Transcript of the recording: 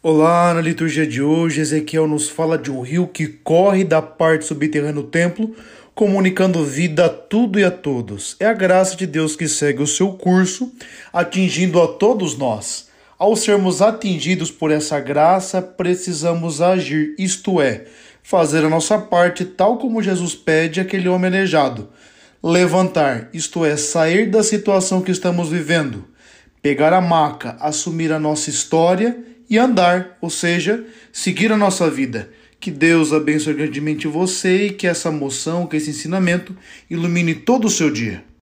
Olá, na liturgia de hoje, Ezequiel nos fala de um rio que corre da parte subterrânea do templo, comunicando vida a tudo e a todos. É a graça de Deus que segue o seu curso, atingindo a todos nós. Ao sermos atingidos por essa graça, precisamos agir, isto é, fazer a nossa parte, tal como Jesus pede àquele homem aleijado. Levantar, isto é, sair da situação que estamos vivendo, pegar a maca, assumir a nossa história e andar, ou seja, seguir a nossa vida. Que Deus abençoe grandemente você e que essa moção, que esse ensinamento ilumine todo o seu dia.